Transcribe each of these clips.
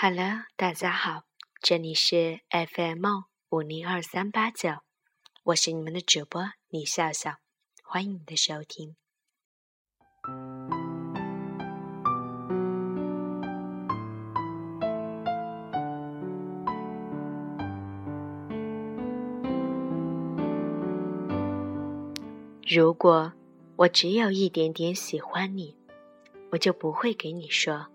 Hello，大家好，这里是 FM 五零二三八九，我是你们的主播李笑笑，欢迎你的收听。如果我只有一点点喜欢你，我就不会给你说。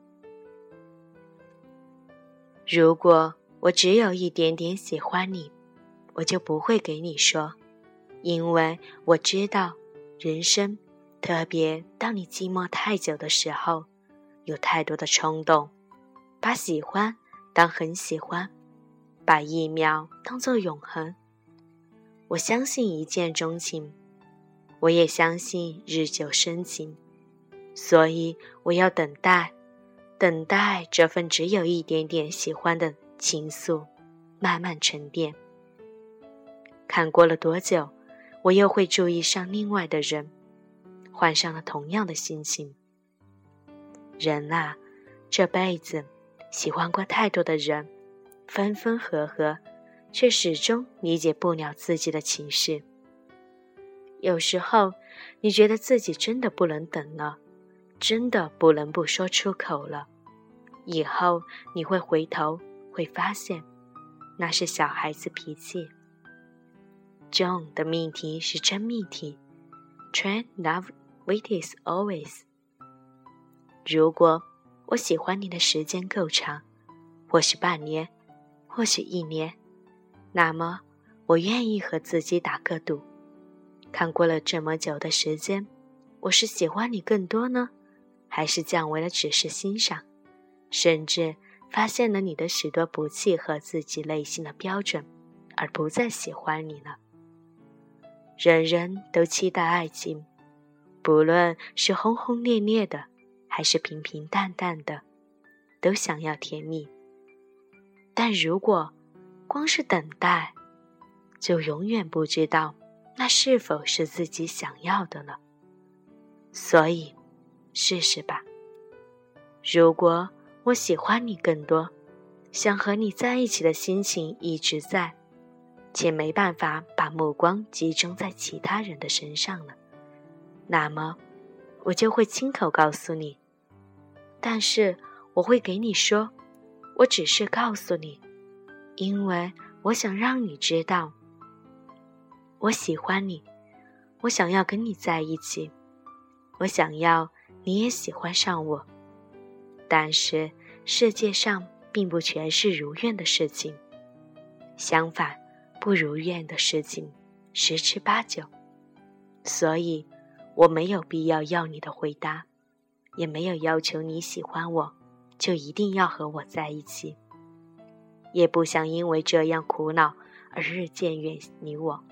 如果我只有一点点喜欢你，我就不会给你说，因为我知道，人生，特别当你寂寞太久的时候，有太多的冲动，把喜欢当很喜欢，把一秒当做永恒。我相信一见钟情。我也相信日久生情，所以我要等待，等待这份只有一点点喜欢的情愫慢慢沉淀。看过了多久，我又会注意上另外的人，换上了同样的心情。人啊，这辈子喜欢过太多的人，分分合合，却始终理解不了自己的情绪。有时候，你觉得自己真的不能等了，真的不能不说出口了。以后你会回头，会发现，那是小孩子脾气。John 的命题是真命题，Train love waits always。如果我喜欢你的时间够长，或许半年，或许一年，那么我愿意和自己打个赌。看过了这么久的时间，我是喜欢你更多呢，还是降为了只是欣赏，甚至发现了你的许多不契合自己内心的标准，而不再喜欢你了？人人都期待爱情，不论是轰轰烈烈的，还是平平淡淡的，都想要甜蜜。但如果光是等待，就永远不知道。那是否是自己想要的了？所以，试试吧。如果我喜欢你更多，想和你在一起的心情一直在，且没办法把目光集中在其他人的身上了，那么我就会亲口告诉你。但是我会给你说，我只是告诉你，因为我想让你知道。我喜欢你，我想要跟你在一起，我想要你也喜欢上我。但是世界上并不全是如愿的事情，相反，不如愿的事情十之八九。所以，我没有必要要你的回答，也没有要求你喜欢我就一定要和我在一起，也不想因为这样苦恼而日渐远离我。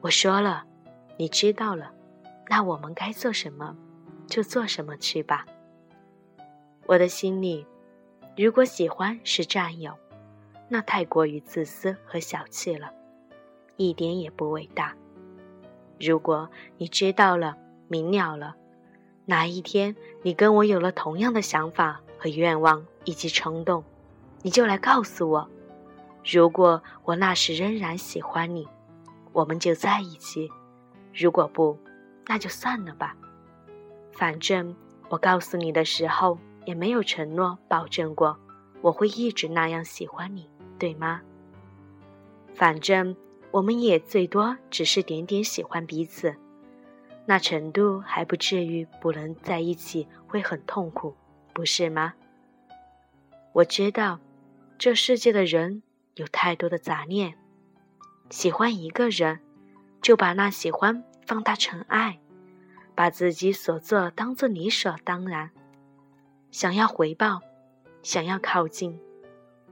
我说了，你知道了，那我们该做什么，就做什么去吧。我的心里，如果喜欢是占有，那太过于自私和小气了，一点也不伟大。如果你知道了、明了了，哪一天你跟我有了同样的想法和愿望以及冲动，你就来告诉我。如果我那时仍然喜欢你。我们就在一起，如果不，那就算了吧。反正我告诉你的时候也没有承诺保证过我会一直那样喜欢你，对吗？反正我们也最多只是点点喜欢彼此，那程度还不至于不能在一起会很痛苦，不是吗？我知道，这世界的人有太多的杂念。喜欢一个人，就把那喜欢放大成爱，把自己所做当做理所当然，想要回报，想要靠近，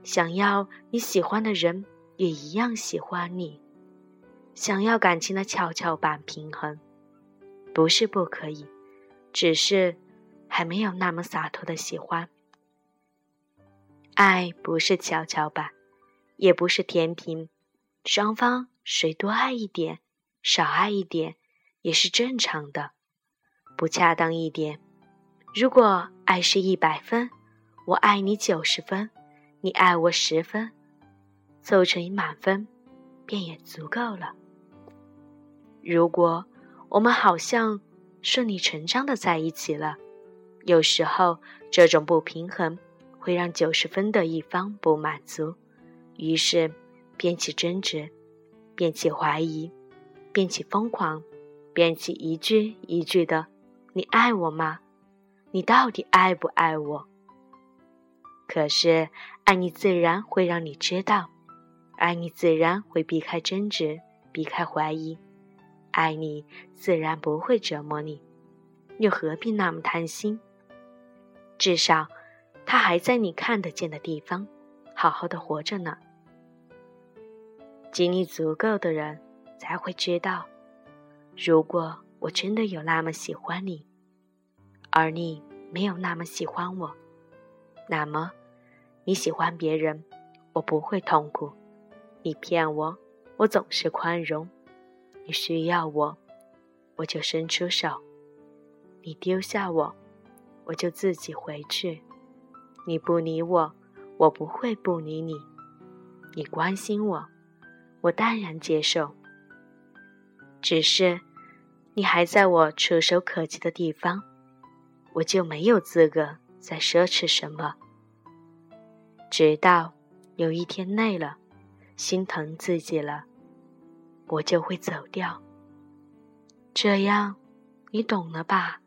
想要你喜欢的人也一样喜欢你，想要感情的跷跷板平衡，不是不可以，只是还没有那么洒脱的喜欢。爱不是跷跷板，也不是天平。双方谁多爱一点，少爱一点，也是正常的。不恰当一点，如果爱是一百分，我爱你九十分，你爱我十分，凑成一满分，便也足够了。如果我们好像顺理成章的在一起了，有时候这种不平衡会让九十分的一方不满足，于是便起争执，便起怀疑，便起疯狂，便起一句一句的“你爱我吗？你到底爱不爱我？”可是爱你自然会让你知道，爱你自然会避开争执，避开怀疑。爱你自然不会折磨你，又何必那么贪心？至少，他还在你看得见的地方，好好的活着呢。经历足够的人才会知道，如果我真的有那么喜欢你，而你没有那么喜欢我，那么你喜欢别人，我不会痛苦；你骗我，我总是宽容。你需要我，我就伸出手；你丢下我，我就自己回去。你不理我，我不会不理你；你关心我，我淡然接受。只是你还在我触手可及的地方，我就没有资格再奢侈什么。直到有一天累了，心疼自己了。我就会走掉，这样，你懂了吧？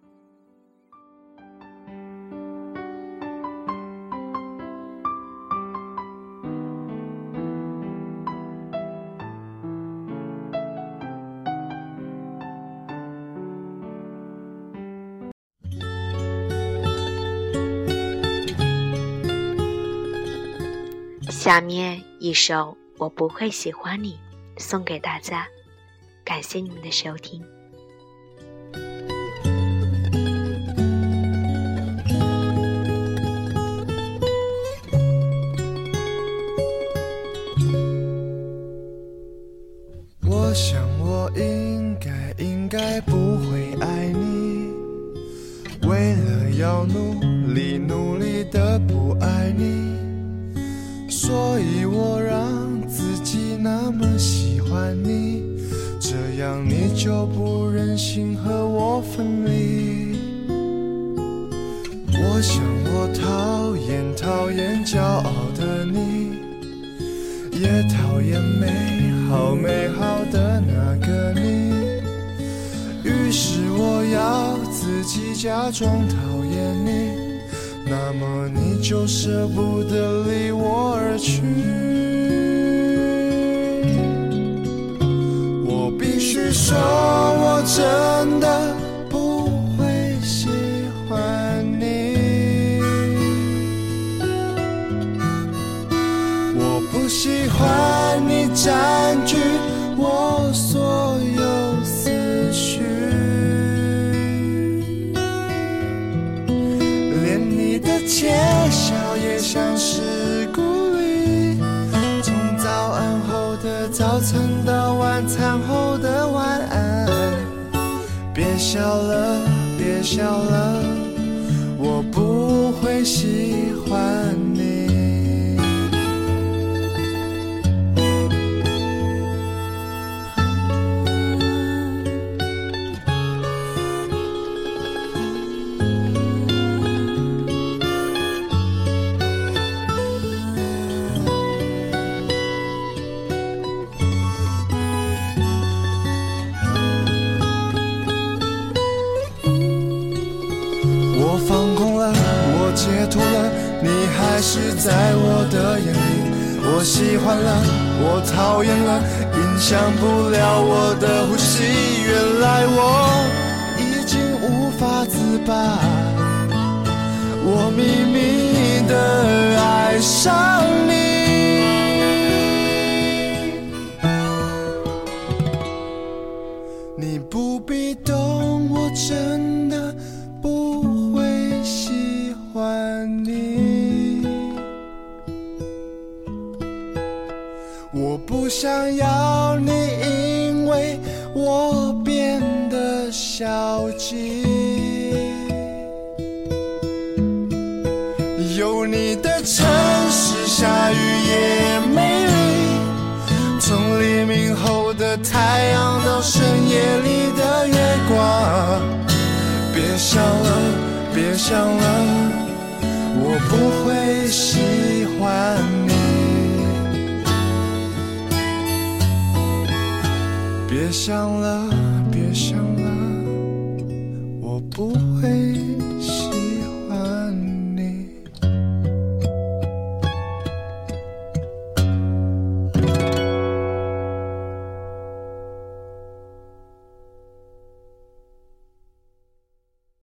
下面一首，我不会喜欢你。送给大家，感谢你们的收听。我想我应该应该不会爱你，为了要努力么喜欢你，这样你就不忍心和我分离。我想我讨厌讨厌骄傲的你，也讨厌美好美好的那个你。于是我要自己假装讨厌你，那么你就舍不得离我而去。说我真的不会喜欢你，我不喜欢你占笑了，别笑了，我不会喜欢。在我的眼里，我喜欢了，我讨厌了，影响不了我的呼吸。原来我已经无法自拔，我秘密的爱上你。想要你，因为我变得消极。有你的城市下雨也美丽，从黎明后的太阳到深夜里的月光。别想了，别想了，我不会喜欢别想了，别想了，我不会。